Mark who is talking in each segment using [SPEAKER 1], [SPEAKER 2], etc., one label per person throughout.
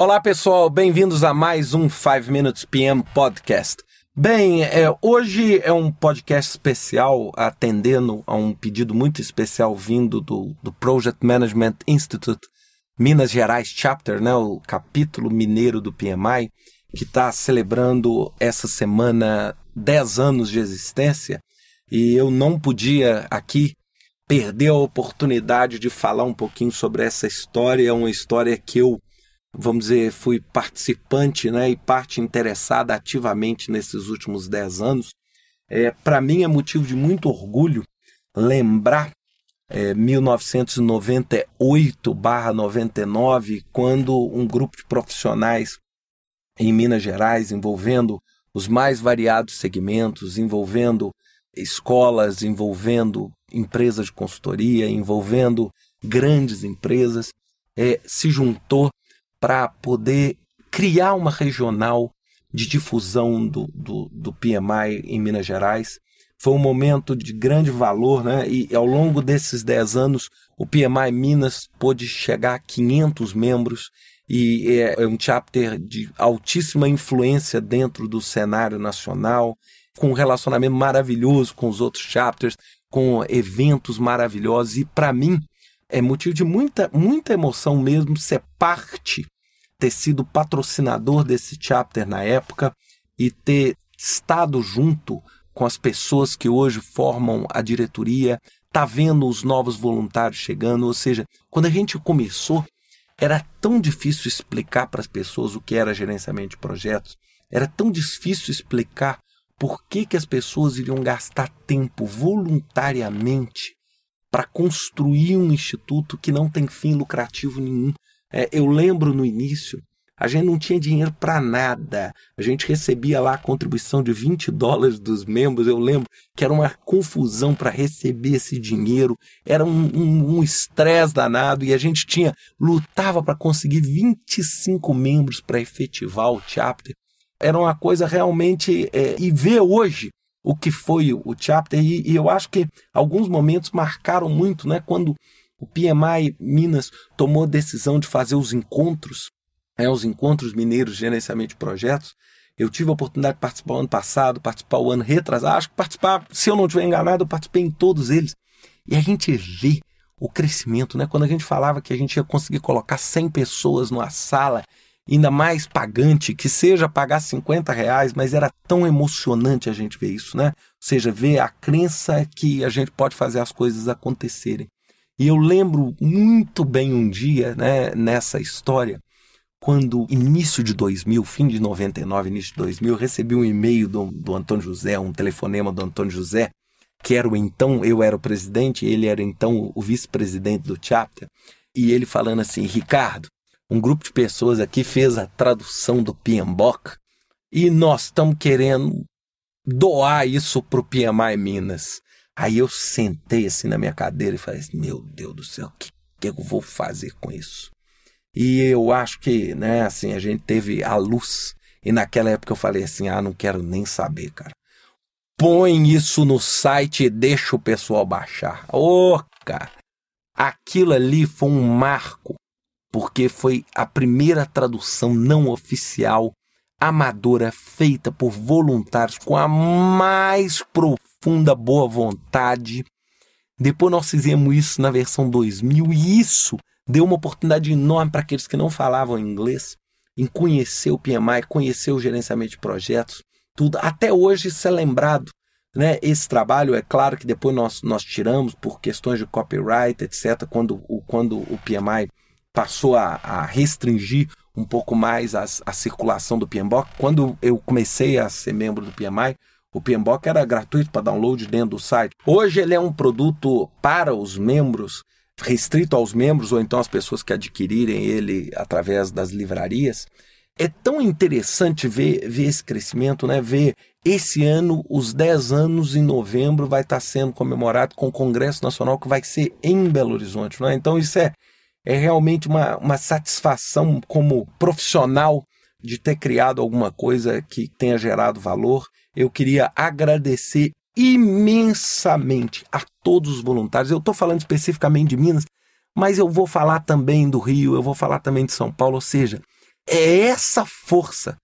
[SPEAKER 1] Olá pessoal, bem-vindos a mais um 5 Minutes PM Podcast. Bem, é, hoje é um podcast especial atendendo a um pedido muito especial vindo do, do Project Management Institute Minas Gerais Chapter, né, o capítulo mineiro do PMI, que está celebrando essa semana 10 anos de existência e eu não podia aqui perder a oportunidade de falar um pouquinho sobre essa história. É uma história que eu vamos dizer, fui participante né, e parte interessada ativamente nesses últimos dez anos. É, Para mim é motivo de muito orgulho lembrar é, 1998-99, quando um grupo de profissionais em Minas Gerais, envolvendo os mais variados segmentos, envolvendo escolas, envolvendo empresas de consultoria, envolvendo grandes empresas, é, se juntou para poder criar uma regional de difusão do, do, do PMI em Minas Gerais. Foi um momento de grande valor, né? E ao longo desses 10 anos, o PMI Minas pôde chegar a 500 membros e é, é um chapter de altíssima influência dentro do cenário nacional, com um relacionamento maravilhoso com os outros chapters, com eventos maravilhosos. E para mim, é motivo de muita, muita emoção mesmo ser parte, ter sido patrocinador desse chapter na época e ter estado junto com as pessoas que hoje formam a diretoria, tá vendo os novos voluntários chegando, ou seja, quando a gente começou, era tão difícil explicar para as pessoas o que era gerenciamento de projetos, era tão difícil explicar por que, que as pessoas iriam gastar tempo voluntariamente para construir um instituto que não tem fim lucrativo nenhum. É, eu lembro no início, a gente não tinha dinheiro para nada. A gente recebia lá a contribuição de 20 dólares dos membros. Eu lembro que era uma confusão para receber esse dinheiro. Era um estresse um, um danado e a gente tinha lutava para conseguir 25 membros para efetivar o chapter. Era uma coisa realmente. É, e ver hoje o que foi o chapter e, e, eu acho que alguns momentos marcaram muito, né? Quando o PMI Minas tomou a decisão de fazer os encontros, né, os encontros mineiros de gerenciamento de projetos. Eu tive a oportunidade de participar o ano passado, participar o ano retrasado, acho que participar, se eu não estiver enganado, eu participei em todos eles. E a gente vê o crescimento, né? Quando a gente falava que a gente ia conseguir colocar 100 pessoas numa sala ainda mais pagante, que seja pagar 50 reais, mas era tão emocionante a gente ver isso, né? Ou seja, ver a crença que a gente pode fazer as coisas acontecerem. E eu lembro muito bem um dia, né, nessa história, quando início de 2000, fim de 99, início de 2000, recebi um e-mail do, do Antônio José, um telefonema do Antônio José, que era o então, eu era o presidente, ele era então o vice-presidente do chapter, e ele falando assim, Ricardo, um grupo de pessoas aqui fez a tradução do PMBOK e nós estamos querendo doar isso para o PMI Minas. Aí eu sentei assim na minha cadeira e falei assim, meu Deus do céu, o que, que eu vou fazer com isso? E eu acho que, né, assim, a gente teve a luz. E naquela época eu falei assim, ah, não quero nem saber, cara. Põe isso no site e deixa o pessoal baixar. Ô, oh, cara, aquilo ali foi um marco porque foi a primeira tradução não oficial amadora feita por voluntários com a mais profunda boa vontade. Depois nós fizemos isso na versão 2000 e isso deu uma oportunidade enorme para aqueles que não falavam inglês em conhecer o PMI, conhecer o gerenciamento de projetos, tudo. Até hoje isso é lembrado. Né? Esse trabalho, é claro que depois nós, nós tiramos por questões de copyright, etc., quando, o, quando o PMI passou a, a restringir um pouco mais a, a circulação do PMBOK. Quando eu comecei a ser membro do PMI, o PMBOK era gratuito para download dentro do site. Hoje ele é um produto para os membros, restrito aos membros ou então às pessoas que adquirirem ele através das livrarias. É tão interessante ver, ver esse crescimento, né? Ver esse ano, os 10 anos em novembro, vai estar sendo comemorado com o Congresso Nacional que vai ser em Belo Horizonte. Né? Então, isso é, é realmente uma, uma satisfação como profissional de ter criado alguma coisa que tenha gerado valor. Eu queria agradecer imensamente a todos os voluntários. Eu estou falando especificamente de Minas, mas eu vou falar também do Rio, eu vou falar também de São Paulo, ou seja, é essa força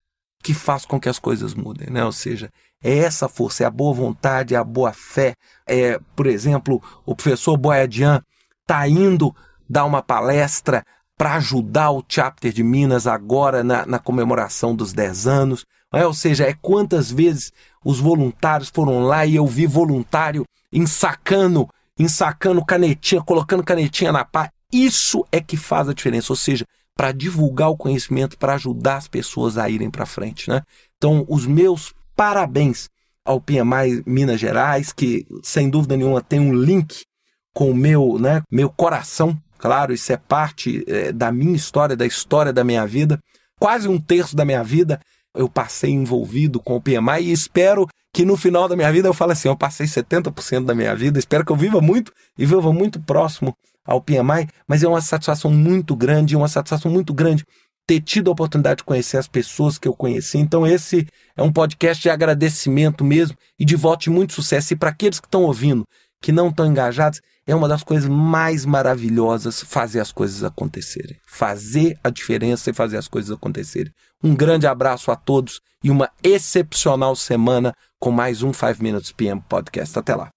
[SPEAKER 1] que faz com que as coisas mudem, né? Ou seja, é essa força, é a boa vontade, é a boa fé. É, por exemplo, o professor Boiadian está indo dar uma palestra para ajudar o chapter de Minas agora na, na comemoração dos 10 anos. É, ou seja, é quantas vezes os voluntários foram lá e eu vi voluntário ensacando, ensacando canetinha, colocando canetinha na pá. Isso é que faz a diferença. Ou seja, para divulgar o conhecimento, para ajudar as pessoas a irem para frente. Né? Então, os meus parabéns ao PMI Minas Gerais, que sem dúvida nenhuma tem um link com o meu, né, meu coração. Claro, isso é parte é, da minha história, da história da minha vida. Quase um terço da minha vida eu passei envolvido com o PMI e espero que no final da minha vida eu fale assim, eu passei 70% da minha vida, espero que eu viva muito e viva muito próximo ao PMI, mas é uma satisfação muito grande, uma satisfação muito grande ter tido a oportunidade de conhecer as pessoas que eu conheci. Então, esse é um podcast de agradecimento mesmo e de voto de muito sucesso. E para aqueles que estão ouvindo, que não estão engajados, é uma das coisas mais maravilhosas fazer as coisas acontecerem. Fazer a diferença e fazer as coisas acontecerem. Um grande abraço a todos e uma excepcional semana com mais um 5 Minutes PM Podcast. Até lá.